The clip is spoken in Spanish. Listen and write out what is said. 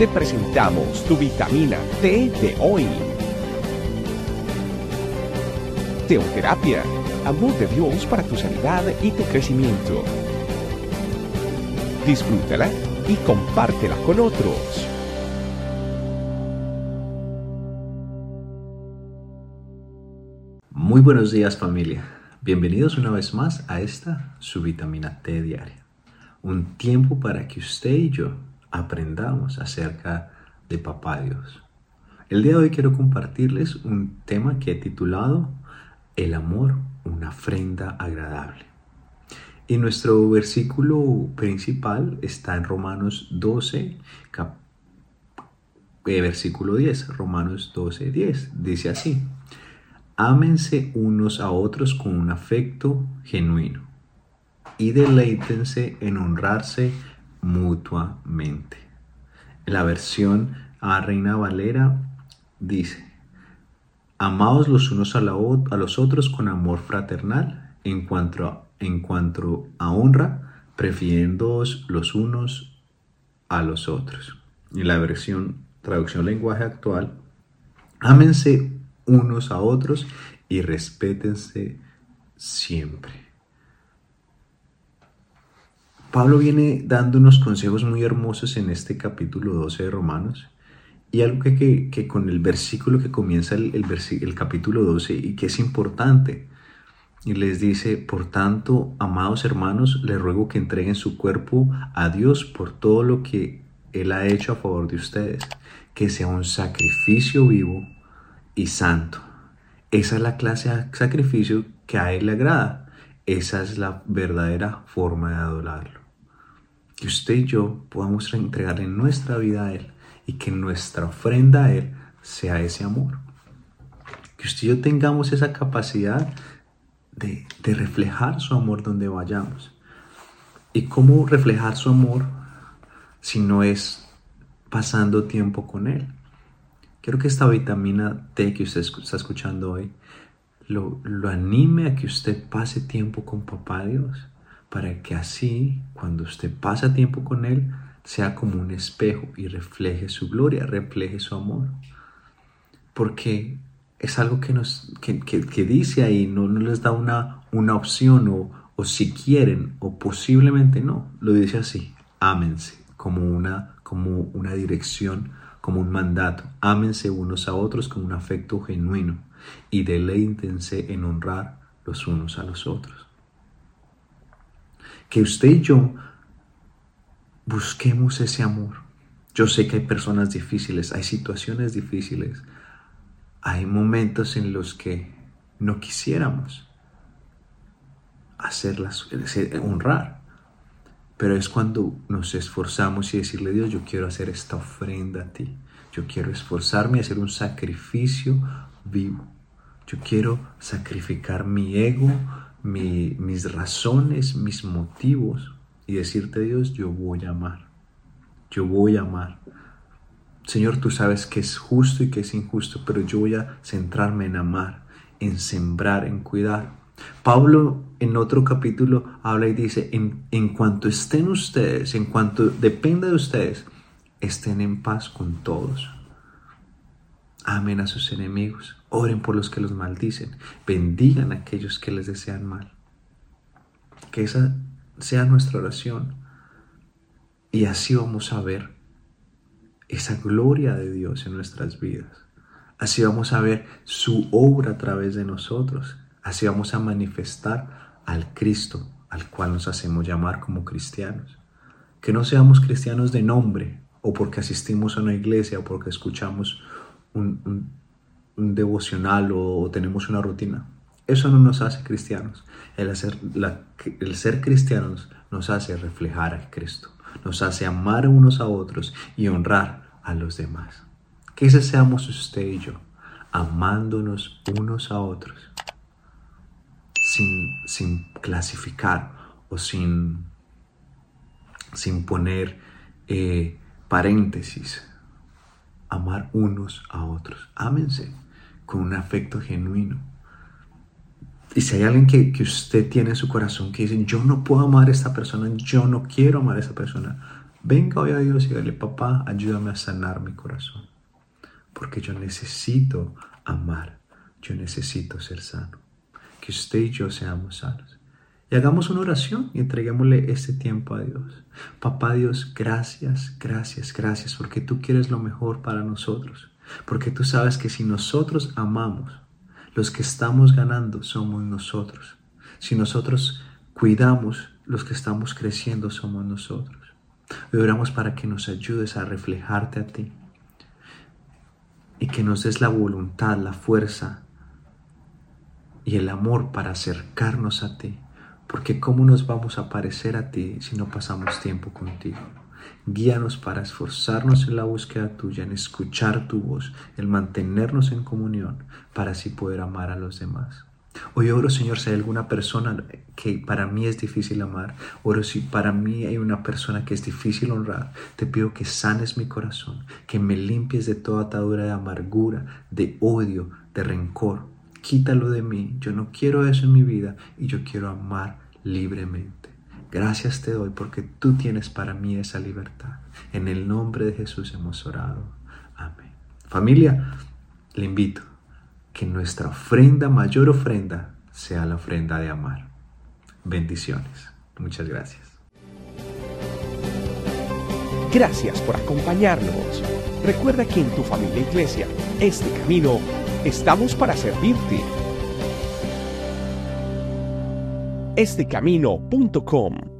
te presentamos tu vitamina T de hoy. Teoterapia, amor de Dios para tu sanidad y tu crecimiento. Disfrútala y compártela con otros. Muy buenos días familia. Bienvenidos una vez más a esta su vitamina T diaria. Un tiempo para que usted y yo aprendamos acerca de Papá Dios. El día de hoy quiero compartirles un tema que he titulado El amor, una ofrenda agradable. Y nuestro versículo principal está en Romanos 12, eh, versículo 10. Romanos 12, 10. Dice así. Ámense unos a otros con un afecto genuino y deleítense en honrarse mutuamente. La versión a Reina Valera dice, amaos los unos a, los otros con amor fraternal, en cuanto, a, en cuanto a honra, prefiriéndoos los unos a los otros. En la versión traducción lenguaje actual, ámense unos a otros y respétense siempre. Pablo viene dando unos consejos muy hermosos en este capítulo 12 de Romanos y algo que, que, con el versículo que comienza el, el, el capítulo 12 y que es importante. Y les dice, por tanto, amados hermanos, les ruego que entreguen su cuerpo a Dios por todo lo que Él ha hecho a favor de ustedes, que sea un sacrificio vivo y santo. Esa es la clase de sacrificio que a Él le agrada. Esa es la verdadera forma de adorarlo que usted y yo podamos entregarle nuestra vida a Él y que nuestra ofrenda a Él sea ese amor. Que usted y yo tengamos esa capacidad de, de reflejar su amor donde vayamos. ¿Y cómo reflejar su amor si no es pasando tiempo con Él? Quiero que esta vitamina T que usted está escuchando hoy lo, lo anime a que usted pase tiempo con Papá Dios para que así, cuando usted pasa tiempo con Él, sea como un espejo y refleje su gloria, refleje su amor. Porque es algo que, nos, que, dice ahí, no, no, les da una, una opción o, o si quieren o posiblemente no. Lo dice así, ámense como una, como una dirección, como un mandato. Ámense unos a otros con un afecto genuino y deleítense en honrar los unos a los otros que usted y yo busquemos ese amor. Yo sé que hay personas difíciles, hay situaciones difíciles, hay momentos en los que no quisiéramos hacerlas, honrar. Pero es cuando nos esforzamos y decirle, Dios, yo quiero hacer esta ofrenda a ti. Yo quiero esforzarme y hacer un sacrificio vivo. Yo quiero sacrificar mi ego, mis razones, mis motivos y decirte Dios, yo voy a amar, yo voy a amar. Señor, tú sabes que es justo y que es injusto, pero yo voy a centrarme en amar, en sembrar, en cuidar. Pablo en otro capítulo habla y dice, en, en cuanto estén ustedes, en cuanto dependa de ustedes, estén en paz con todos. Amen a sus enemigos. Oren por los que los maldicen. Bendigan a aquellos que les desean mal. Que esa sea nuestra oración. Y así vamos a ver esa gloria de Dios en nuestras vidas. Así vamos a ver su obra a través de nosotros. Así vamos a manifestar al Cristo al cual nos hacemos llamar como cristianos. Que no seamos cristianos de nombre o porque asistimos a una iglesia o porque escuchamos un, devocional o, tenemos una rutina. Eso no nos hace cristianos. El, hacer, el ser cristianos nos hace reflejar a Cristo, nos hace amar unos a otros y honrar a los demás. Que ese seamos usted y yo, amándonos unos a otros, sin, sin clasificar o sin, sin poner eh, paréntesis amar unos a otros. Ámense con un afecto genuino. Y si hay alguien que, que, usted tiene en su corazón que dice, yo no puedo amar a esta persona, yo no quiero amar a esta persona, Venga hoy a Dios y dígale, papá, ayúdame a sanar mi corazón. Porque yo necesito amar, yo necesito ser sano. Que usted y yo seamos sanos. Y hagamos una oración y entreguémosle este tiempo a Dios. Papá Dios, gracias, gracias, gracias, porque tú quieres lo mejor para nosotros. Porque tú sabes que si nosotros amamos, los que estamos ganando somos nosotros. Si nosotros cuidamos, los que estamos creciendo somos nosotros. Hoy oramos para que nos ayudes a reflejarte a ti y que nos des la voluntad, la fuerza y el amor para acercarnos a ti porque ¿cómo nos vamos a parecer a ti si no pasamos tiempo contigo? Guíanos para esforzarnos en la búsqueda tuya, en escuchar tu voz, en mantenernos en comunión, para así poder amar a los demás. Hoy oro, Señor, si hay alguna persona que para mí es difícil amar, oro si para mí hay una persona que es difícil honrar, te pido que sanes mi corazón, que me limpies de toda atadura de amargura, de odio, de rencor, quítalo de mí, yo no quiero eso en mi vida y yo quiero amar libremente. Gracias te doy porque tú tienes para mí esa libertad. En el nombre de Jesús hemos orado. Amén. Familia, le invito que nuestra ofrenda, mayor ofrenda, sea la ofrenda de amar. Bendiciones. Muchas gracias. Gracias por acompañarnos. Recuerda que en tu familia iglesia, este camino Estamos para servirte. Estecamino.com